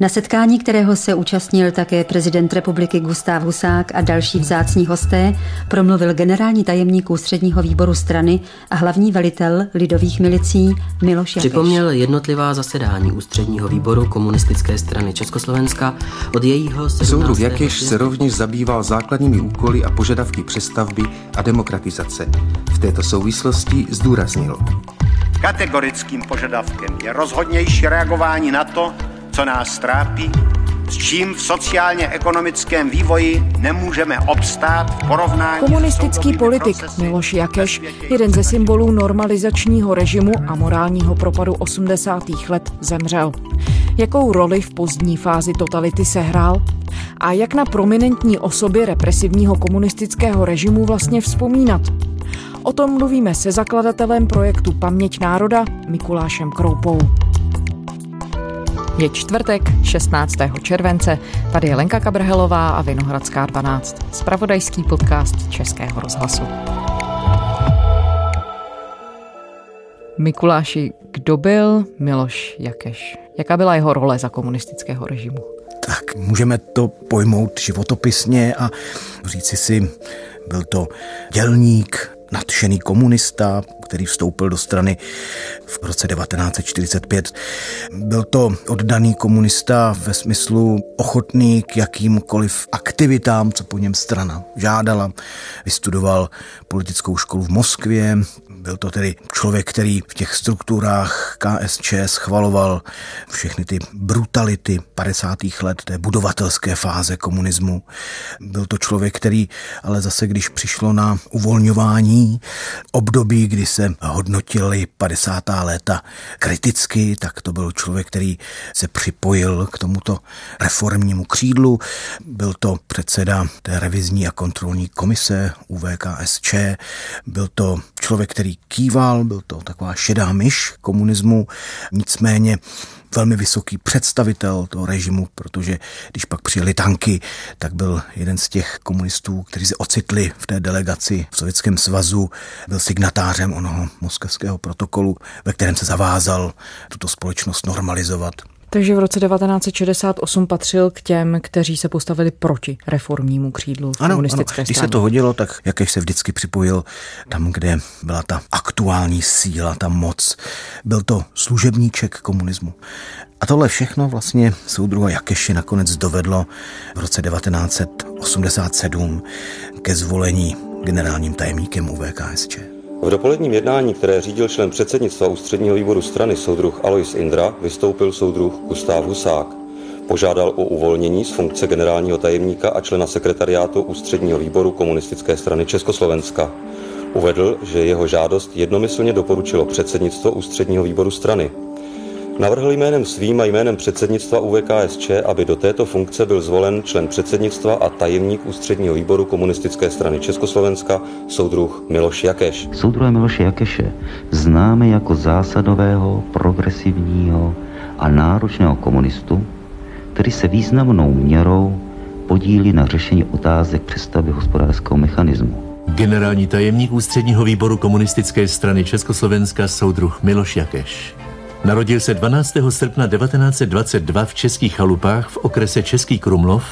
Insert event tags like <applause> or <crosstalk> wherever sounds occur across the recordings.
Na setkání, kterého se účastnil také prezident republiky Gustav Husák a další vzácní hosté, promluvil generální tajemník ústředního výboru strany a hlavní velitel lidových milicí Miloš Jakeš. Připomněl jednotlivá zasedání ústředního výboru komunistické strany Československa od jejího 17. Soudruh Jakeš se rovněž zabýval základními úkoly a požadavky přestavby a demokratizace. V této souvislosti zdůraznil. Kategorickým požadavkem je rozhodnější reagování na to, co nás trápí, s čím v sociálně-ekonomickém vývoji nemůžeme obstát v porovnání... Komunistický politik Miloš Jakeš, jeden ze symbolů normalizačního režimu a morálního propadu 80. let, zemřel. Jakou roli v pozdní fázi totality sehrál? A jak na prominentní osoby represivního komunistického režimu vlastně vzpomínat? O tom mluvíme se zakladatelem projektu Paměť národa Mikulášem Kroupou. Je čtvrtek, 16. července. Tady je Lenka Kabrhelová a Vinohradská 12. Spravodajský podcast Českého rozhlasu. Mikuláši, kdo byl Miloš Jakeš? Jaká byla jeho role za komunistického režimu? Tak můžeme to pojmout životopisně a říci si, byl to dělník, nadšený komunista, který vstoupil do strany v roce 1945. Byl to oddaný komunista ve smyslu ochotný k jakýmkoliv aktivitám, co po něm strana žádala. Vystudoval politickou školu v Moskvě, byl to tedy člověk, který v těch strukturách KSČ schvaloval všechny ty brutality 50. let té budovatelské fáze komunismu. Byl to člověk, který ale zase, když přišlo na uvolňování období, kdy se hodnotili 50. léta kriticky, tak to byl člověk, který se připojil k tomuto reformnímu křídlu. Byl to předseda té revizní a kontrolní komise UVKSČ. Byl to člověk, který kýval, byl to taková šedá myš komunismu, nicméně velmi vysoký představitel toho režimu, protože když pak přijeli tanky, tak byl jeden z těch komunistů, kteří se ocitli v té delegaci v Sovětském svazu, byl signatářem onoho moskevského protokolu, ve kterém se zavázal tuto společnost normalizovat. Takže v roce 1968 patřil k těm, kteří se postavili proti reformnímu křídlu ano, komunistické ano. Když strany. se to hodilo, tak jakéž se vždycky připojil tam, kde byla ta aktuální síla, ta moc. Byl to služebníček komunismu. A tohle všechno vlastně soudruha Jakeši nakonec dovedlo v roce 1987 ke zvolení generálním tajemníkem UVKSČ. V dopoledním jednání, které řídil člen předsednictva ústředního výboru strany soudruh Alois Indra, vystoupil soudruh Gustav Husák. Požádal o uvolnění z funkce generálního tajemníka a člena sekretariátu ústředního výboru komunistické strany Československa. Uvedl, že jeho žádost jednomyslně doporučilo předsednictvo ústředního výboru strany. Navrhl jménem svým a jménem předsednictva UVKSČ, aby do této funkce byl zvolen člen předsednictva a tajemník ústředního výboru komunistické strany Československa, soudruh Miloš Jakeš. Soudruha Miloše Jakeše známe jako zásadového, progresivního a náročného komunistu, který se významnou měrou podílí na řešení otázek přestavby hospodářského mechanismu. Generální tajemník ústředního výboru komunistické strany Československa soudruh Miloš Jakeš. Narodil se 12. srpna 1922 v Českých chalupách v okrese Český Krumlov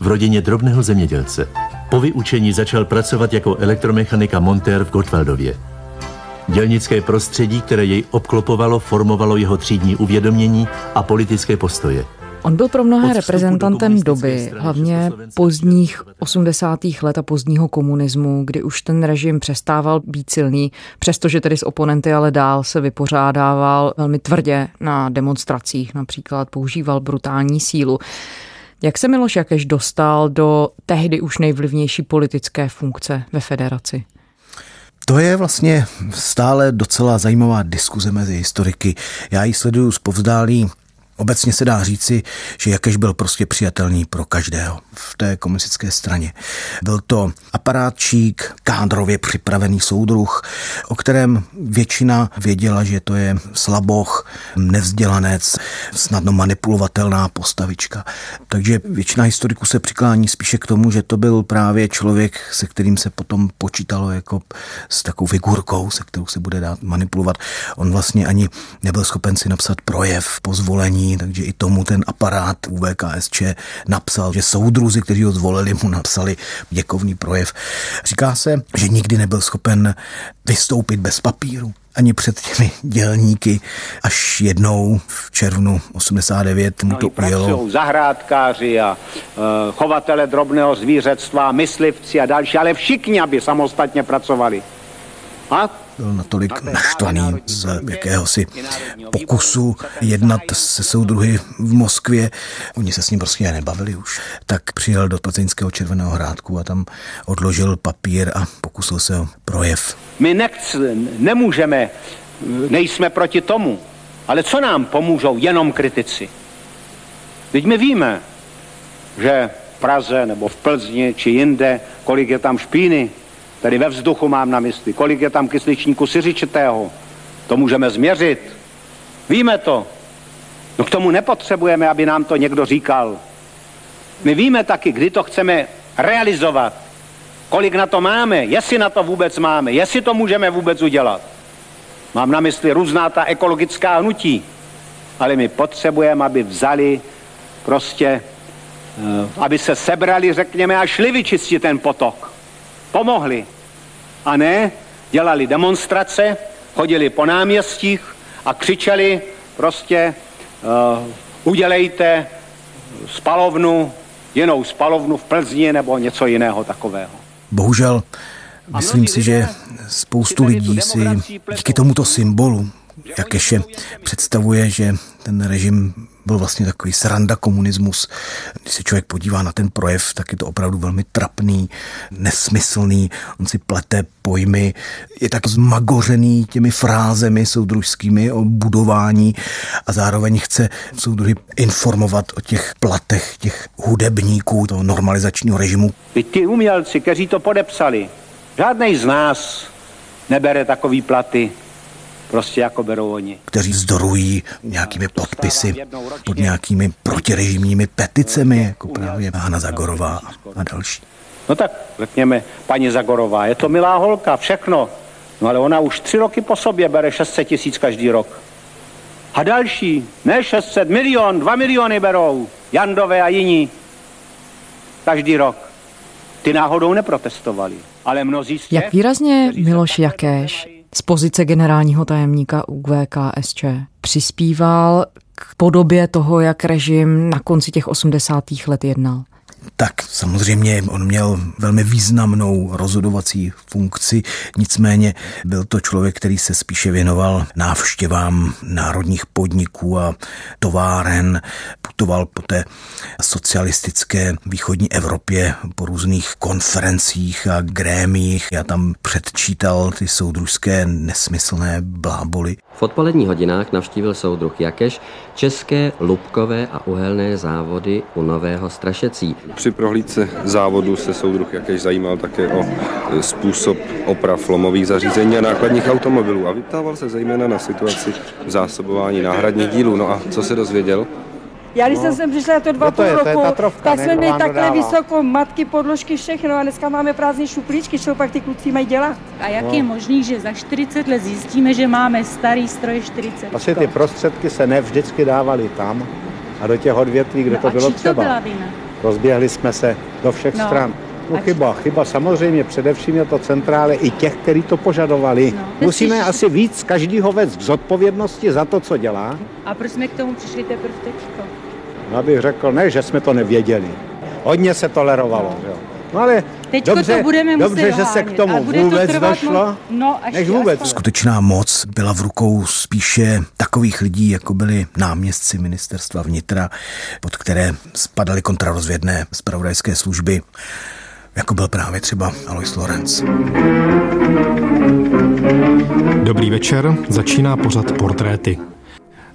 v rodině drobného zemědělce. Po vyučení začal pracovat jako elektromechanika montér v Gotwaldově. Dělnické prostředí, které jej obklopovalo, formovalo jeho třídní uvědomění a politické postoje. On byl pro mnohé reprezentantem doby, hlavně pozdních 80. let a pozdního komunismu, kdy už ten režim přestával být silný, přestože tedy s oponenty ale dál se vypořádával velmi tvrdě na demonstracích, například používal brutální sílu. Jak se Miloš Jakeš dostal do tehdy už nejvlivnější politické funkce ve federaci? To je vlastně stále docela zajímavá diskuze mezi historiky. Já ji sleduju zpovzdálí Obecně se dá říci, že Jakeš byl prostě přijatelný pro každého v té komunistické straně. Byl to aparátčík, kádrově připravený soudruh, o kterém většina věděla, že to je slaboch, nevzdělanec, snadno manipulovatelná postavička. Takže většina historiků se přiklání spíše k tomu, že to byl právě člověk, se kterým se potom počítalo jako s takovou figurkou, se kterou se bude dát manipulovat. On vlastně ani nebyl schopen si napsat projev po zvolení takže i tomu ten aparát UVKSČ napsal, že soudruzi, kteří ho zvolili, mu napsali děkovný projev. Říká se, že nikdy nebyl schopen vystoupit bez papíru ani před těmi dělníky, až jednou v červnu 89 mu to no, ujelo. zahrádkáři a uh, chovatele drobného zvířectva, myslivci a další, ale všichni, aby samostatně pracovali. A byl natolik naštvaný z jakéhosi pokusu jednat se soudruhy v Moskvě. Oni se s ním prostě nebavili už. Tak přijel do Plzeňského červeného hrádku a tam odložil papír a pokusil se o projev. My nechc, nemůžeme, nejsme proti tomu, ale co nám pomůžou jenom kritici? Teď my víme, že v Praze nebo v Plzni či jinde, kolik je tam špíny, Tedy ve vzduchu mám na mysli. Kolik je tam kysličníku siřičitého? To můžeme změřit. Víme to. No k tomu nepotřebujeme, aby nám to někdo říkal. My víme taky, kdy to chceme realizovat. Kolik na to máme, jestli na to vůbec máme, jestli to můžeme vůbec udělat. Mám na mysli různá ta ekologická hnutí, ale my potřebujeme, aby vzali prostě, eh, aby se sebrali, řekněme, a šli vyčistit ten potok pomohli. A ne, dělali demonstrace, chodili po náměstích a křičeli prostě uh, udělejte spalovnu, jinou spalovnu v Plzni nebo něco jiného takového. Bohužel, myslím si, že spoustu lidí si díky tomuto symbolu Jakeše představuje, že ten režim byl vlastně takový sranda komunismus. Když se člověk podívá na ten projev, tak je to opravdu velmi trapný, nesmyslný. On si plete pojmy, je tak zmagořený těmi frázemi soudružskými o budování a zároveň chce soudruhy informovat o těch platech těch hudebníků toho normalizačního režimu. Ty, ty umělci, kteří to podepsali, žádný z nás nebere takový platy prostě jako berou oni. Kteří zdorují nějakými podpisy pod nějakými protirežimními peticemi, jako právě Hanna Zagorová a další. No tak řekněme, paní Zagorová, je to milá holka, všechno. No ale ona už tři roky po sobě bere 600 tisíc každý rok. A další, ne 600, milion, dva miliony berou. Jandové a jiní. Každý rok. Ty náhodou neprotestovali. Ale mnozí z těch, Jak výrazně Miloš Jakéš z pozice generálního tajemníka UVKSČ přispíval k podobě toho, jak režim na konci těch 80. let jednal? Tak samozřejmě on měl velmi významnou rozhodovací funkci, nicméně byl to člověk, který se spíše věnoval návštěvám národních podniků a továren, putoval po té socialistické východní Evropě po různých konferencích a grémích. Já tam předčítal ty soudružské nesmyslné bláboli. V odpoledních hodinách navštívil soudruh Jakeš české lubkové a uhelné závody u Nového Strašecí. Při prohlídce závodu se soudruh Jakeš zajímal také o e, způsob oprav lomových zařízení a nákladních automobilů a vyptával se zejména na situaci zásobování náhradních dílů. No a co se dozvěděl? Já když no. jsem přišla to dva no to půl je, roku, Tatrovka, tak jsme měli takhle dodává. vysoko matky, podložky, všechno a dneska máme prázdné šuplíčky, co pak ty kluci mají dělat. A jak no. je možný, že za 40 let zjistíme, že máme starý stroj 40? Asi ty prostředky se ne vždycky dávaly tam a do těch odvětví, kde no to bylo třeba. To byla vina? Rozběhli jsme se do všech no. stran. No chyba, chyba samozřejmě, především je to centrále i těch, kteří to požadovali. No. Musíme asi víc každýho vést k zodpovědnosti za to, co dělá. A proč jsme k tomu přišli teprve teďko? No, abych řekl, ne, že jsme to nevěděli. Hodně se tolerovalo, jo. No ale Teďko dobře, to budeme dobře že se k tomu vůbec to došlo, no, než vůbec. Skutečná moc byla v rukou spíše takových lidí, jako byli náměstci ministerstva vnitra, pod které spadaly kontrarozvědné zpravodajské služby jako byl právě třeba Alois Lorenz. Dobrý večer, začíná pořad portréty.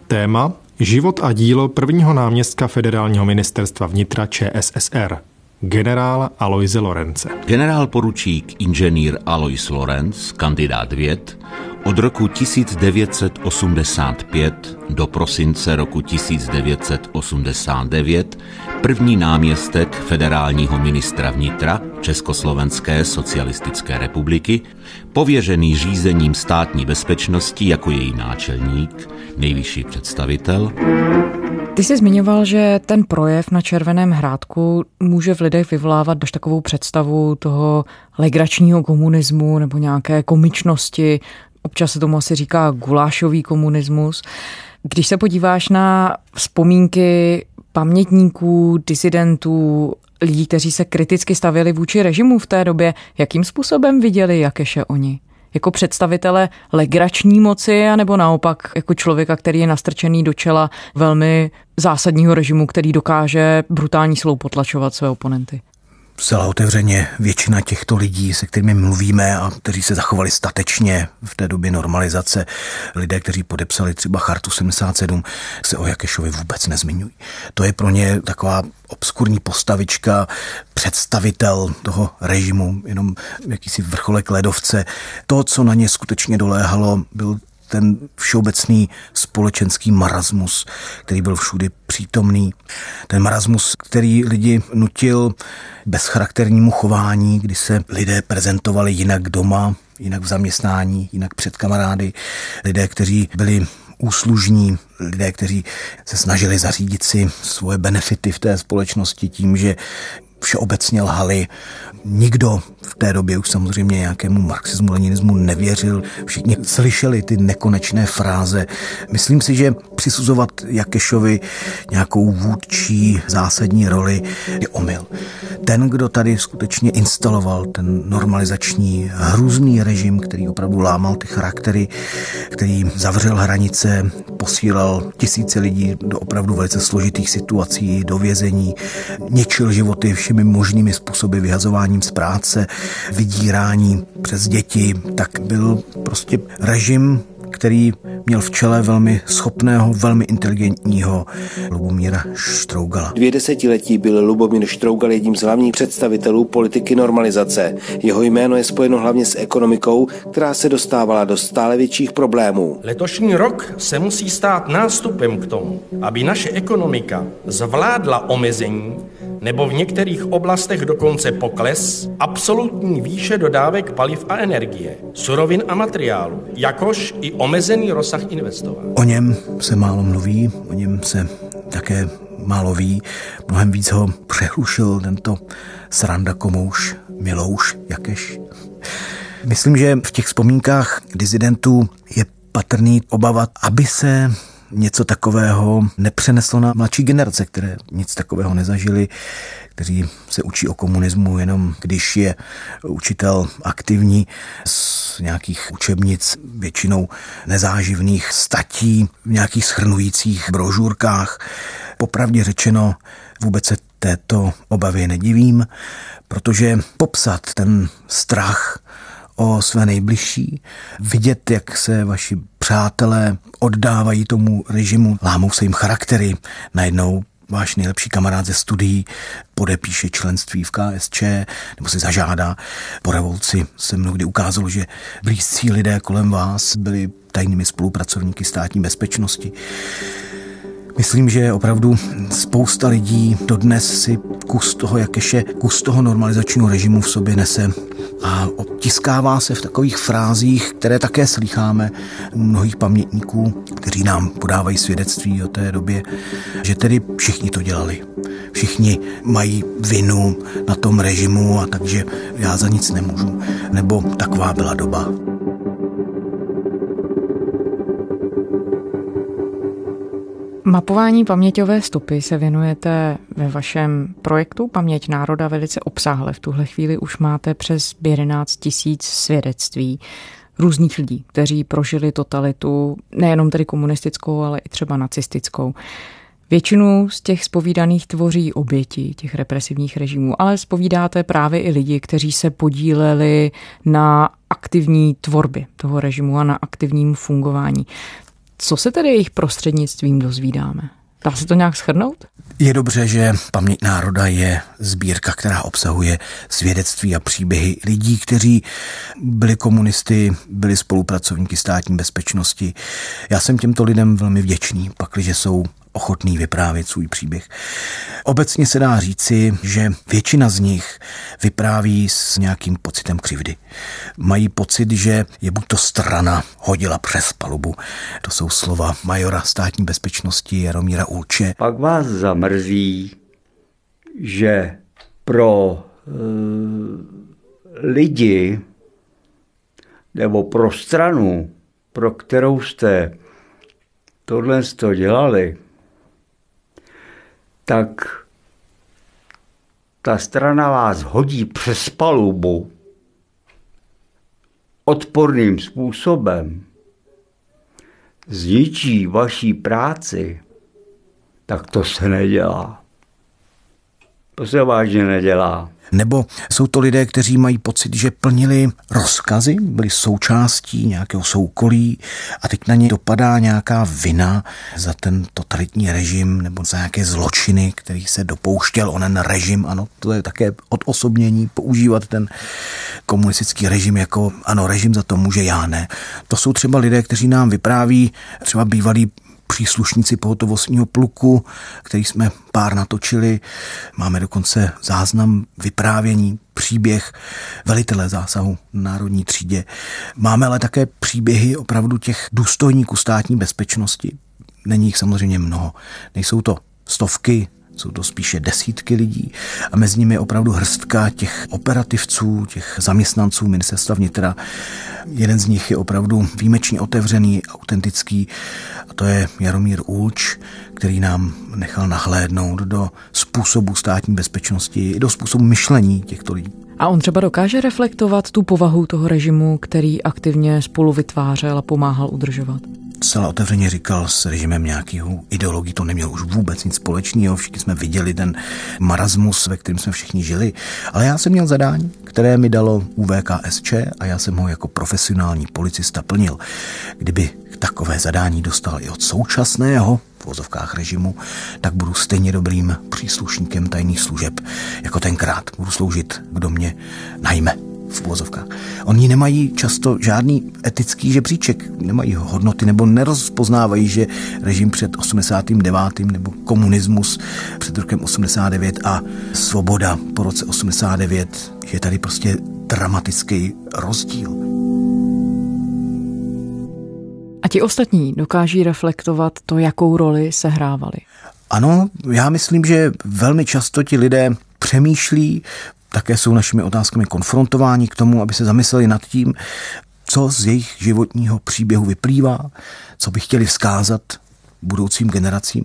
Téma Život a dílo prvního náměstka federálního ministerstva vnitra ČSSR, generála Aloise Lorence. Generál poručík inženýr Alois Lorenz, kandidát věd, od roku 1985 do prosince roku 1989 první náměstek federálního ministra vnitra Československé socialistické republiky, pověřený řízením státní bezpečnosti jako její náčelník, nejvyšší představitel, Ty jsi zmiňoval, že ten projev na Červeném hrádku může v lidech vyvolávat až takovou představu toho legračního komunismu nebo nějaké komičnosti. Občas se tomu asi říká gulášový komunismus. Když se podíváš na vzpomínky pamětníků, disidentů, lidí, kteří se kriticky stavěli vůči režimu v té době, jakým způsobem viděli Jakeše oni? Jako představitele legrační moci, anebo naopak jako člověka, který je nastrčený do čela velmi zásadního režimu, který dokáže brutální silou potlačovat své oponenty? Zcela otevřeně většina těchto lidí, se kterými mluvíme a kteří se zachovali statečně v té době normalizace, lidé, kteří podepsali třeba Chartu 77, se o Jakešovi vůbec nezmiňují. To je pro ně taková obskurní postavička, představitel toho režimu, jenom jakýsi vrcholek ledovce. To, co na ně skutečně doléhalo, byl ten všeobecný společenský marasmus, který byl všudy přítomný. Ten marasmus, který lidi nutil bezcharakternímu chování, kdy se lidé prezentovali jinak doma, jinak v zaměstnání, jinak před kamarády. Lidé, kteří byli úslužní, lidé, kteří se snažili zařídit si svoje benefity v té společnosti tím, že všeobecně lhali. Nikdo v té době už samozřejmě nějakému marxismu, leninismu nevěřil. Všichni slyšeli ty nekonečné fráze. Myslím si, že přisuzovat Jakešovi nějakou vůdčí zásadní roli je omyl. Ten, kdo tady skutečně instaloval ten normalizační hrůzný režim, který opravdu lámal ty charaktery, který zavřel hranice, posílal tisíce lidí do opravdu velice složitých situací, do vězení, ničil životy všemi možnými způsoby, vyhazováním z práce, vydírání přes děti, tak byl prostě režim, který měl v čele velmi schopného, velmi inteligentního Lubomíra Štrougala. Dvě desetiletí byl Lubomír Štrougal jedním z hlavních představitelů politiky normalizace. Jeho jméno je spojeno hlavně s ekonomikou, která se dostávala do stále větších problémů. Letošní rok se musí stát nástupem k tomu, aby naše ekonomika zvládla omezení nebo v některých oblastech dokonce pokles absolutní výše dodávek paliv a energie, surovin a materiálu, jakož i omezený rozsah investování. O něm se málo mluví, o něm se také málo ví. Mnohem víc ho přehlušil tento sranda komouš, milouš, jakeš. Myslím, že v těch vzpomínkách dizidentů je patrný obava, aby se něco takového nepřeneslo na mladší generace, které nic takového nezažili, kteří se učí o komunismu jenom když je učitel aktivní z nějakých učebnic, většinou nezáživných statí, v nějakých schrnujících brožurkách. Popravdě řečeno, vůbec se této obavy nedivím, protože popsat ten strach o své nejbližší, vidět, jak se vaši přátelé oddávají tomu režimu, lámou se jim charaktery, najednou váš nejlepší kamarád ze studií podepíše členství v KSČ nebo si zažádá. Po revoluci se mnohdy ukázalo, že blízcí lidé kolem vás byli tajnými spolupracovníky státní bezpečnosti. Myslím, že opravdu spousta lidí dodnes si kus toho jakéže, kus toho normalizačního režimu v sobě nese a obtiskává se v takových frázích, které také slycháme u mnohých pamětníků, kteří nám podávají svědectví o té době, že tedy všichni to dělali. Všichni mají vinu na tom režimu a takže já za nic nemůžu. Nebo taková byla doba. Mapování paměťové stopy se věnujete ve vašem projektu Paměť národa velice obsáhle. V tuhle chvíli už máte přes 11 tisíc svědectví různých lidí, kteří prožili totalitu, nejenom tedy komunistickou, ale i třeba nacistickou. Většinu z těch spovídaných tvoří oběti těch represivních režimů, ale spovídáte právě i lidi, kteří se podíleli na aktivní tvorbě toho režimu a na aktivním fungování. Co se tedy jejich prostřednictvím dozvídáme? Dá se to nějak schrnout? Je dobře, že Paměť národa je sbírka, která obsahuje svědectví a příběhy lidí, kteří byli komunisty, byli spolupracovníky státní bezpečnosti. Já jsem těmto lidem velmi vděčný, pakliže jsou ochotný vyprávět svůj příběh. Obecně se dá říci, že většina z nich vypráví s nějakým pocitem křivdy. Mají pocit, že je buď to strana hodila přes palubu. To jsou slova majora státní bezpečnosti Jaromíra Ulče. Pak vás zamrzí, že pro e, lidi nebo pro stranu, pro kterou jste tohle to dělali, tak ta strana vás hodí přes palubu odporným způsobem, zničí vaší práci, tak to se nedělá. To se vážně nedělá. Nebo jsou to lidé, kteří mají pocit, že plnili rozkazy, byli součástí nějakého soukolí a teď na ně dopadá nějaká vina za ten totalitní režim nebo za nějaké zločiny, který se dopouštěl onen režim. Ano, to je také odosobnění, používat ten komunistický režim jako, ano, režim za to může, já ne. To jsou třeba lidé, kteří nám vypráví, třeba bývalí příslušníci pohotovostního pluku, který jsme pár natočili. Máme dokonce záznam vyprávění, příběh velitele zásahu Národní třídě. Máme ale také příběhy opravdu těch důstojníků státní bezpečnosti. Není jich samozřejmě mnoho. Nejsou to stovky, jsou to spíše desítky lidí a mezi nimi je opravdu hrstka těch operativců, těch zaměstnanců ministerstva vnitra. Jeden z nich je opravdu výjimečně otevřený, autentický a to je Jaromír Ulč, který nám nechal nahlédnout do způsobu státní bezpečnosti i do způsobu myšlení těchto lidí. A on třeba dokáže reflektovat tu povahu toho režimu, který aktivně spolu vytvářel a pomáhal udržovat? Celá otevřeně říkal s režimem nějakého ideologii, to neměl už vůbec nic společného, všichni jsme viděli ten marasmus, ve kterém jsme všichni žili, ale já jsem měl zadání, které mi dalo UVKSČ a já jsem ho jako profesionální policista plnil. Kdyby takové zadání dostal i od současného v vozovkách režimu, tak budu stejně dobrým příslušníkem tajných služeb jako tenkrát. Budu sloužit, kdo mě najme v úvozovkách. Oni nemají často žádný etický žebříček, nemají hodnoty nebo nerozpoznávají, že režim před 89. nebo komunismus před rokem 89 a svoboda po roce 89, že je tady prostě dramatický rozdíl. Ti ostatní dokáží reflektovat to, jakou roli se hrávali. Ano, já myslím, že velmi často ti lidé přemýšlí, také jsou našimi otázkami konfrontováni k tomu, aby se zamysleli nad tím, co z jejich životního příběhu vyplývá, co by chtěli vzkázat budoucím generacím,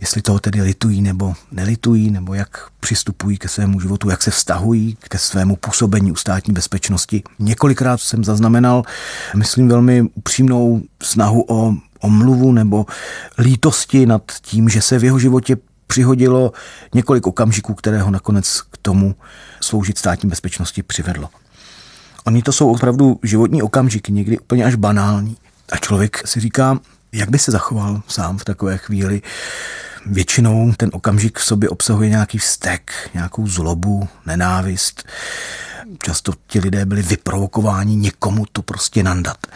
jestli toho tedy litují nebo nelitují, nebo jak přistupují ke svému životu, jak se vztahují ke svému působení u státní bezpečnosti. Několikrát jsem zaznamenal, myslím, velmi upřímnou snahu o omluvu nebo lítosti nad tím, že se v jeho životě přihodilo několik okamžiků, které ho nakonec k tomu sloužit státní bezpečnosti přivedlo. Oni to jsou opravdu životní okamžiky, někdy úplně až banální. A člověk si říká, jak by se zachoval sám v takové chvíli. Většinou ten okamžik v sobě obsahuje nějaký vztek, nějakou zlobu, nenávist. Často ti lidé byli vyprovokováni někomu to prostě nandat.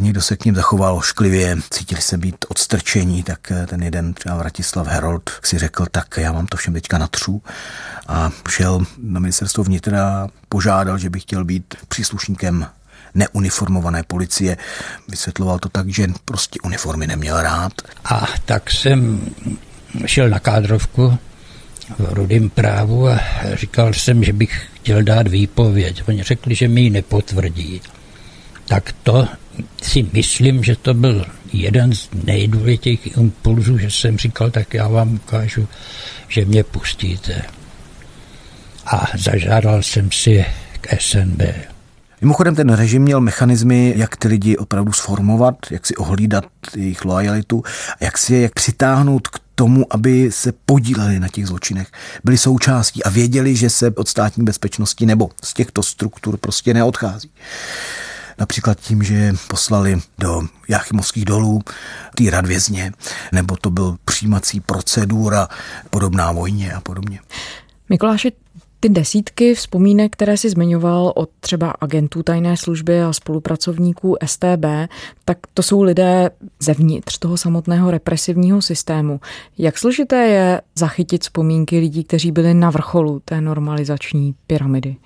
Někdo se k ním zachoval ošklivě, cítili se být odstrčení, tak ten jeden, třeba Vratislav Herold, si řekl, tak já vám to všem teďka natřu a šel na ministerstvo vnitra, požádal, že by chtěl být příslušníkem neuniformované policie. Vysvětloval to tak, že prostě uniformy neměl rád. A tak jsem šel na kádrovku v rudém právu a říkal jsem, že bych chtěl dát výpověď. Oni řekli, že mi ji nepotvrdí. Tak to si myslím, že to byl jeden z nejdůležitějších impulzů, že jsem říkal, tak já vám ukážu, že mě pustíte. A zažádal jsem si k SNB. Mimochodem ten režim měl mechanismy, jak ty lidi opravdu sformovat, jak si ohlídat jejich lojalitu, jak si je jak přitáhnout k tomu, aby se podíleli na těch zločinech, byli součástí a věděli, že se od státní bezpečnosti nebo z těchto struktur prostě neodchází. Například tím, že poslali do Jachimovských dolů týrat vězně, nebo to byl přijímací procedura podobná vojně a podobně. Mikuláši, Ty desítky vzpomínek, které si zmiňoval od třeba agentů tajné služby a spolupracovníků STB, tak to jsou lidé zevnitř toho samotného represivního systému. Jak složité je zachytit vzpomínky lidí, kteří byli na vrcholu té normalizační pyramidy?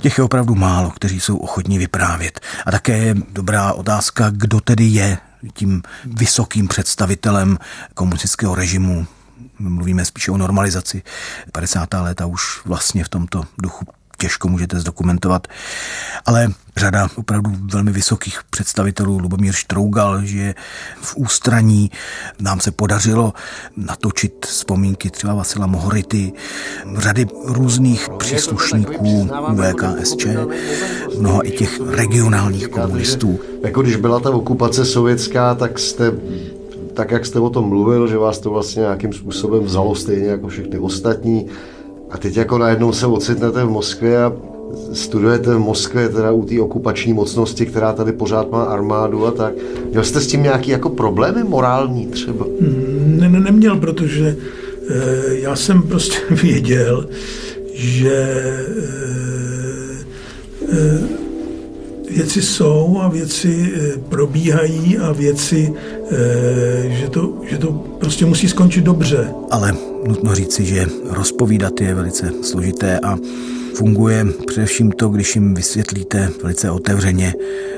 Těch je opravdu málo, kteří jsou ochotní vyprávět. A také je dobrá otázka, kdo tedy je tím vysokým představitelem komunistického režimu mluvíme spíše o normalizaci. 50. léta už vlastně v tomto duchu těžko můžete zdokumentovat. Ale řada opravdu velmi vysokých představitelů, Lubomír Štrougal, že v ústraní nám se podařilo natočit vzpomínky třeba Vasila Mohority, řady různých příslušníků UVKSČ, mnoha i těch regionálních komunistů. Jako když byla ta okupace sovětská, tak jste tak, jak jste o tom mluvil, že vás to vlastně nějakým způsobem vzalo stejně jako všechny ostatní. A teď jako najednou se ocitnete v Moskvě a studujete v Moskvě, teda u té okupační mocnosti, která tady pořád má armádu a tak. Měl jste s tím nějaký jako problémy morální třeba? Hmm, ne, ne, neměl, protože e, já jsem prostě <laughs> věděl, že e, e, věci jsou a věci eh, probíhají a věci, eh, že to, že to prostě musí skončit dobře. Ale nutno říci, že rozpovídat je velice složité a funguje především to, když jim vysvětlíte velice otevřeně,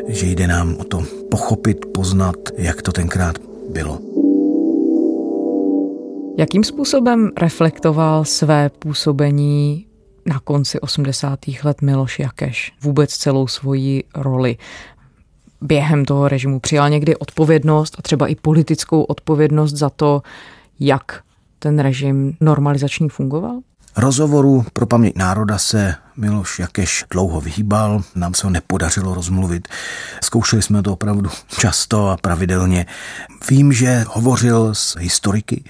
že jde nám o to pochopit, poznat, jak to tenkrát bylo. Jakým způsobem reflektoval své působení na konci 80. let Miloš Jakeš vůbec celou svoji roli během toho režimu přijal někdy odpovědnost a třeba i politickou odpovědnost za to, jak ten režim normalizační fungoval? Rozhovoru pro paměť národa se Miloš Jakeš dlouho vyhýbal, nám se ho nepodařilo rozmluvit. Zkoušeli jsme to opravdu často a pravidelně. Vím, že hovořil s historiky,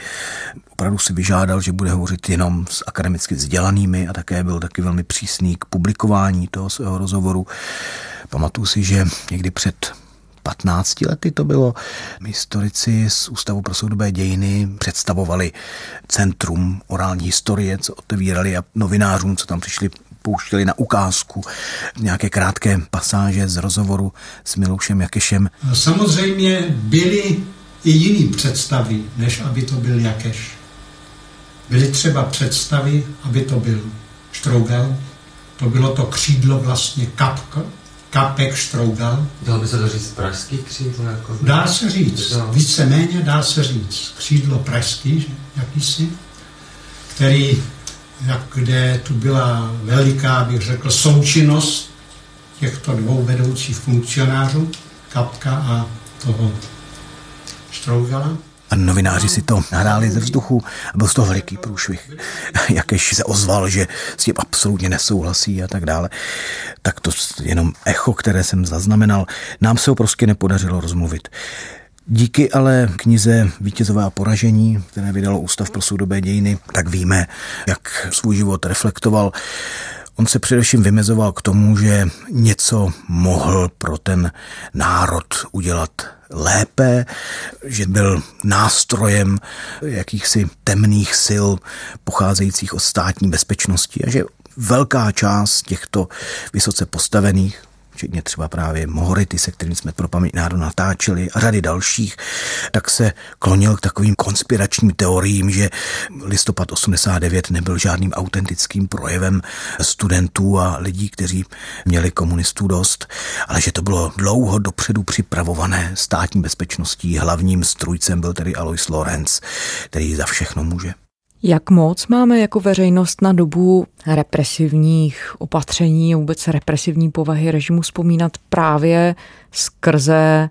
opravdu si vyžádal, že bude hovořit jenom s akademicky vzdělanými a také byl taky velmi přísný k publikování toho svého rozhovoru. Pamatuju si, že někdy před 15 lety to bylo. Historici z Ústavu pro soudobé dějiny představovali Centrum orální historie, co otevírali a novinářům, co tam přišli pouštěli na ukázku nějaké krátké pasáže z rozhovoru s Miloušem Jakešem. Samozřejmě byly i jiný představy, než aby to byl Jakeš. Byly třeba představy, aby to byl Štrougel, to bylo to křídlo vlastně kapka, kapek Štrougal. Dalo by se to říct pražský křídlo? Jako... Dá se říct, no. víceméně dá se říct. Křídlo pražský, že? jakýsi, který, jak, kde tu byla veliká, bych řekl, součinnost těchto dvou vedoucích funkcionářů, Kapka a toho Štrougala. A novináři si to nahráli ze vzduchu a byl z toho veliký průšvih. Jakež se ozval, že s tím absolutně nesouhlasí a tak dále. Tak to jenom echo, které jsem zaznamenal. Nám se ho prostě nepodařilo rozmluvit. Díky ale knize Vítězové a poražení, které vydalo Ústav pro soudobé dějiny, tak víme, jak svůj život reflektoval. On se především vymezoval k tomu, že něco mohl pro ten národ udělat lépe, že byl nástrojem jakýchsi temných sil pocházejících od státní bezpečnosti a že velká část těchto vysoce postavených včetně třeba právě Mohority, se kterým jsme pro paměť národa natáčeli a řady dalších, tak se klonil k takovým konspiračním teoriím, že listopad 89 nebyl žádným autentickým projevem studentů a lidí, kteří měli komunistů dost, ale že to bylo dlouho dopředu připravované státní bezpečností. Hlavním strujcem byl tedy Alois Lorenz, který za všechno může. Jak moc máme jako veřejnost na dobu represivních opatření a vůbec represivní povahy režimu vzpomínat právě skrze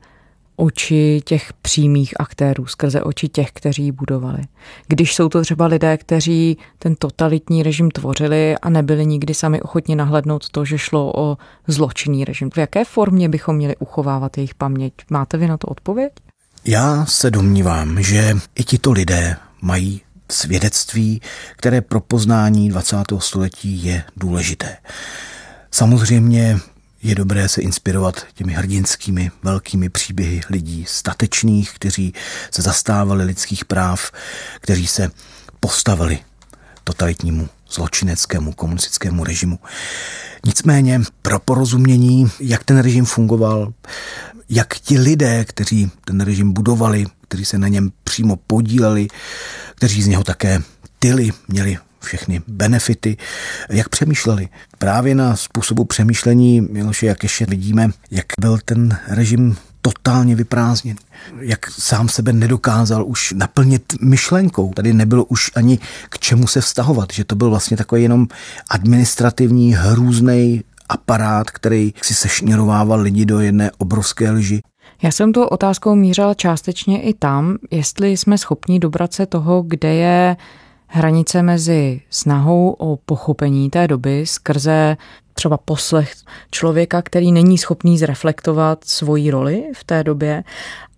oči těch přímých aktérů, skrze oči těch, kteří ji budovali. Když jsou to třeba lidé, kteří ten totalitní režim tvořili a nebyli nikdy sami ochotni nahlednout to, že šlo o zločinný režim. V jaké formě bychom měli uchovávat jejich paměť? Máte vy na to odpověď? Já se domnívám, že i tito lidé mají svědectví, které pro poznání 20. století je důležité. Samozřejmě je dobré se inspirovat těmi hrdinskými velkými příběhy lidí statečných, kteří se zastávali lidských práv, kteří se postavili totalitnímu zločineckému komunistickému režimu. Nicméně pro porozumění, jak ten režim fungoval, jak ti lidé, kteří ten režim budovali, kteří se na něm přímo podíleli, kteří z něho také tyli, měli všechny benefity, jak přemýšleli. Právě na způsobu přemýšlení Miloše Jakeše vidíme, jak byl ten režim totálně vyprázdněný. Jak sám sebe nedokázal už naplnit myšlenkou. Tady nebylo už ani k čemu se vztahovat, že to byl vlastně takový jenom administrativní, hrůzný aparát, který si sešněrovával lidi do jedné obrovské lži. Já jsem tu otázkou mířila částečně i tam, jestli jsme schopni dobrat se toho, kde je hranice mezi snahou o pochopení té doby skrze třeba poslech člověka, který není schopný zreflektovat svoji roli v té době,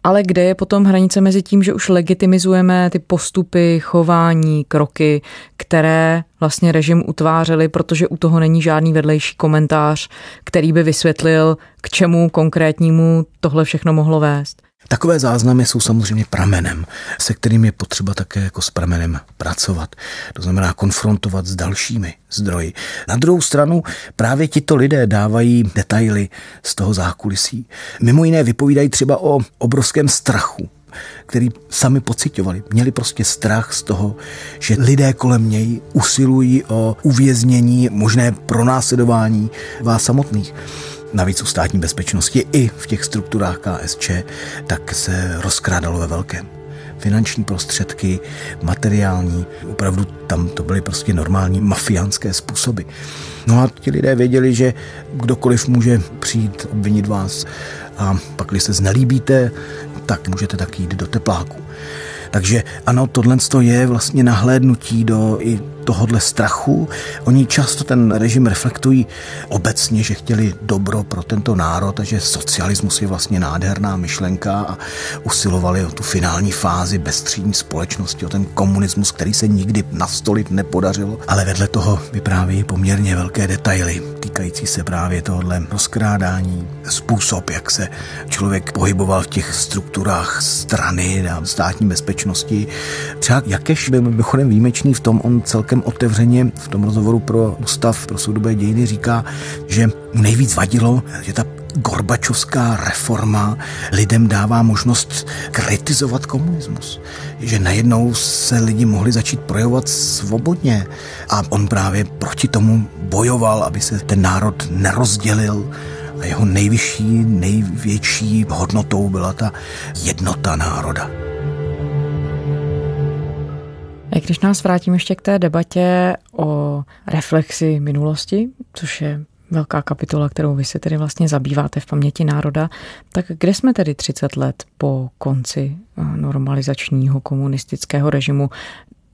ale kde je potom hranice mezi tím, že už legitimizujeme ty postupy, chování, kroky, které vlastně režim utvářeli, protože u toho není žádný vedlejší komentář, který by vysvětlil, k čemu konkrétnímu tohle všechno mohlo vést. Takové záznamy jsou samozřejmě pramenem, se kterým je potřeba také jako s pramenem pracovat. To znamená konfrontovat s dalšími zdroji. Na druhou stranu právě tito lidé dávají detaily z toho zákulisí. Mimo jiné vypovídají třeba o obrovském strachu, který sami pocitovali. Měli prostě strach z toho, že lidé kolem něj usilují o uvěznění, možné pronásledování vás samotných navíc u státní bezpečnosti i v těch strukturách KSČ, tak se rozkrádalo ve velkém. Finanční prostředky, materiální, opravdu tam to byly prostě normální mafiánské způsoby. No a ti lidé věděli, že kdokoliv může přijít obvinit vás a pak, když se znelíbíte, tak můžete taky jít do tepláku. Takže ano, tohle je vlastně nahlédnutí do i tohodle strachu. Oni často ten režim reflektují obecně, že chtěli dobro pro tento národ a že socialismus je vlastně nádherná myšlenka a usilovali o tu finální fázi bezstřídní společnosti, o ten komunismus, který se nikdy nastolit nepodařilo. Ale vedle toho vypráví poměrně velké detaily týkající se právě tohohle rozkrádání, způsob, jak se člověk pohyboval v těch strukturách strany a státní bezpečnosti. Třeba Jakeš byl mimochodem výjimečný v tom, on celkem celkem otevřeně v tom rozhovoru pro Ústav pro soudobé dějiny říká, že mu nejvíc vadilo, že ta Gorbačovská reforma lidem dává možnost kritizovat komunismus. Že najednou se lidi mohli začít projevovat svobodně. A on právě proti tomu bojoval, aby se ten národ nerozdělil. A jeho nejvyšší, největší hodnotou byla ta jednota národa. Když nás vrátím ještě k té debatě o reflexi minulosti, což je velká kapitola, kterou vy se tedy vlastně zabýváte v paměti národa, tak kde jsme tedy 30 let po konci eh, normalizačního komunistického režimu?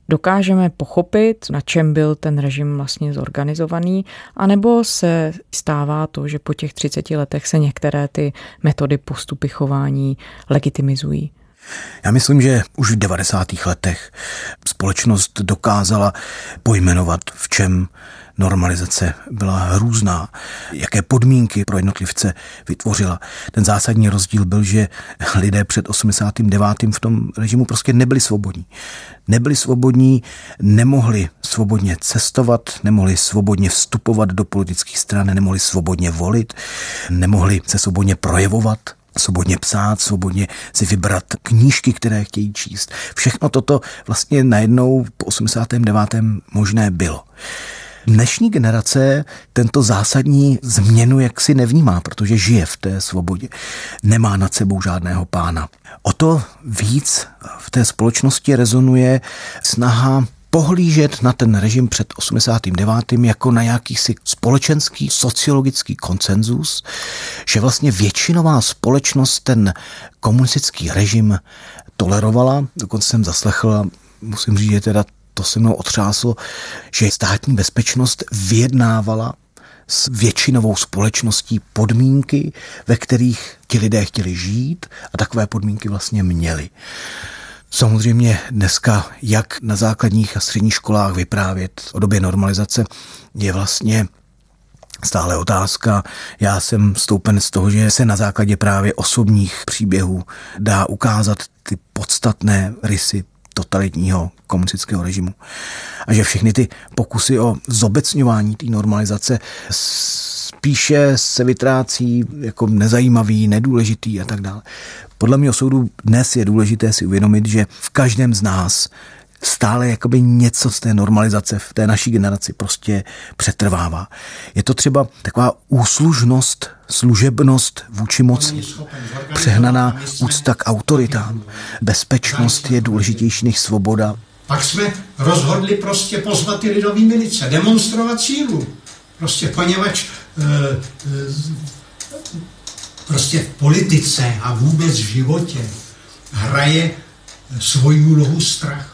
Dokážeme pochopit, na čem byl ten režim vlastně zorganizovaný, anebo se stává to, že po těch 30 letech se některé ty metody postupy chování legitimizují? Já myslím, že už v 90. letech společnost dokázala pojmenovat, v čem normalizace byla hrůzná, jaké podmínky pro jednotlivce vytvořila. Ten zásadní rozdíl byl, že lidé před 89. v tom režimu prostě nebyli svobodní. Nebyli svobodní, nemohli svobodně cestovat, nemohli svobodně vstupovat do politických stran, nemohli svobodně volit, nemohli se svobodně projevovat, svobodně psát, svobodně si vybrat knížky, které chtějí číst. Všechno toto vlastně najednou po 89. možné bylo. Dnešní generace tento zásadní změnu jaksi nevnímá, protože žije v té svobodě. Nemá nad sebou žádného pána. O to víc v té společnosti rezonuje snaha pohlížet na ten režim před 89. jako na jakýsi společenský sociologický koncenzus, že vlastně většinová společnost ten komunistický režim tolerovala. Dokonce jsem zaslechl, musím říct, že teda to se mnou otřáslo, že státní bezpečnost vyjednávala s většinovou společností podmínky, ve kterých ti lidé chtěli žít a takové podmínky vlastně měli. Samozřejmě dneska, jak na základních a středních školách vyprávět o době normalizace, je vlastně stále otázka. Já jsem stoupen z toho, že se na základě právě osobních příběhů dá ukázat ty podstatné rysy totalitního komunistického režimu. A že všechny ty pokusy o zobecňování té normalizace spíše se vytrácí jako nezajímavý, nedůležitý a tak dále. Podle mého soudu dnes je důležité si uvědomit, že v každém z nás stále jakoby něco z té normalizace v té naší generaci prostě přetrvává. Je to třeba taková úslužnost, služebnost vůči moci, přehnaná úcta k autoritám. Bezpečnost je důležitější než svoboda. Pak jsme rozhodli prostě pozvat ty lidové milice, demonstrovat sílu. Prostě poněvadž e, e, prostě v politice a vůbec v životě hraje svoji úlohu strach.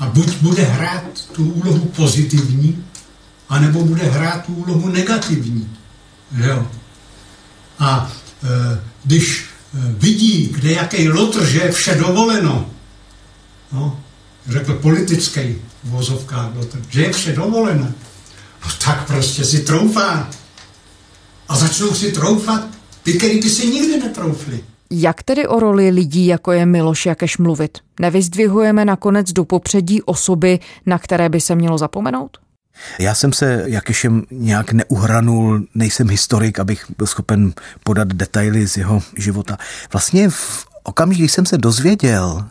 A buď bude hrát tu úlohu pozitivní, anebo bude hrát tu úlohu negativní. Jo? A e, když e, vidí, kde jaký lotr, že je vše dovoleno, no, řekl politický vozovka lotr, že je vše dovoleno, no tak prostě si troufá. A začnou si troufat ty, který by si nikdy netroufli. Jak tedy o roli lidí, jako je Miloš Jakeš mluvit? Nevyzdvihujeme nakonec do popředí osoby, na které by se mělo zapomenout? Já jsem se Jakešem nějak neuhranul, nejsem historik, abych byl schopen podat detaily z jeho života. Vlastně v okamžiku, když jsem se dozvěděl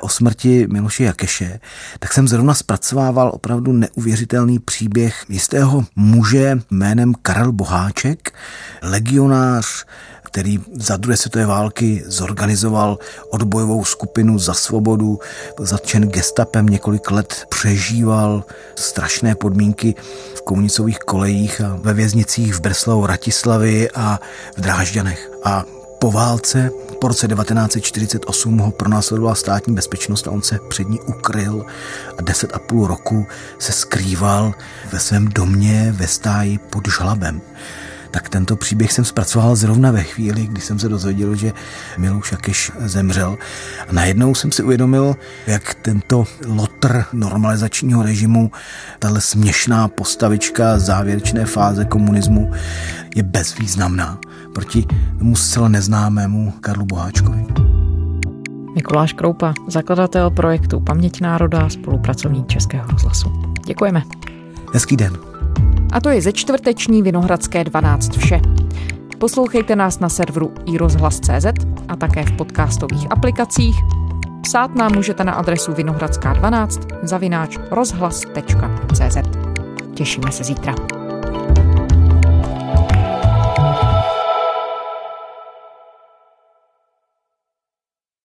o smrti Miloše Jakeše, tak jsem zrovna zpracovával opravdu neuvěřitelný příběh jistého muže jménem Karel Boháček, legionář, který za druhé světové války zorganizoval odbojovou skupinu za svobodu, byl zatčen gestapem, několik let přežíval strašné podmínky v komunicových kolejích a ve věznicích v Breslau, Ratislavi a v Drážďanech. A po válce po roce 1948 ho pronásledovala státní bezpečnost a on se před ní ukryl a deset a půl roku se skrýval ve svém domě ve stáji pod žlabem tak tento příběh jsem zpracoval zrovna ve chvíli, kdy jsem se dozvěděl, že Milouš Jakeš zemřel. A najednou jsem si uvědomil, jak tento lotr normalizačního režimu, tahle směšná postavička závěrečné fáze komunismu je bezvýznamná proti tomu zcela neznámému Karlu Boháčkovi. Mikuláš Kroupa, zakladatel projektu Paměť národa, spolupracovník Českého rozhlasu. Děkujeme. Hezký den. A to je ze čtvrteční Vinohradské 12 vše. Poslouchejte nás na serveru iRozhlas.cz a také v podcastových aplikacích. Psát nám můžete na adresu vinohradská12 zavináč rozhlas.cz. Těšíme se zítra.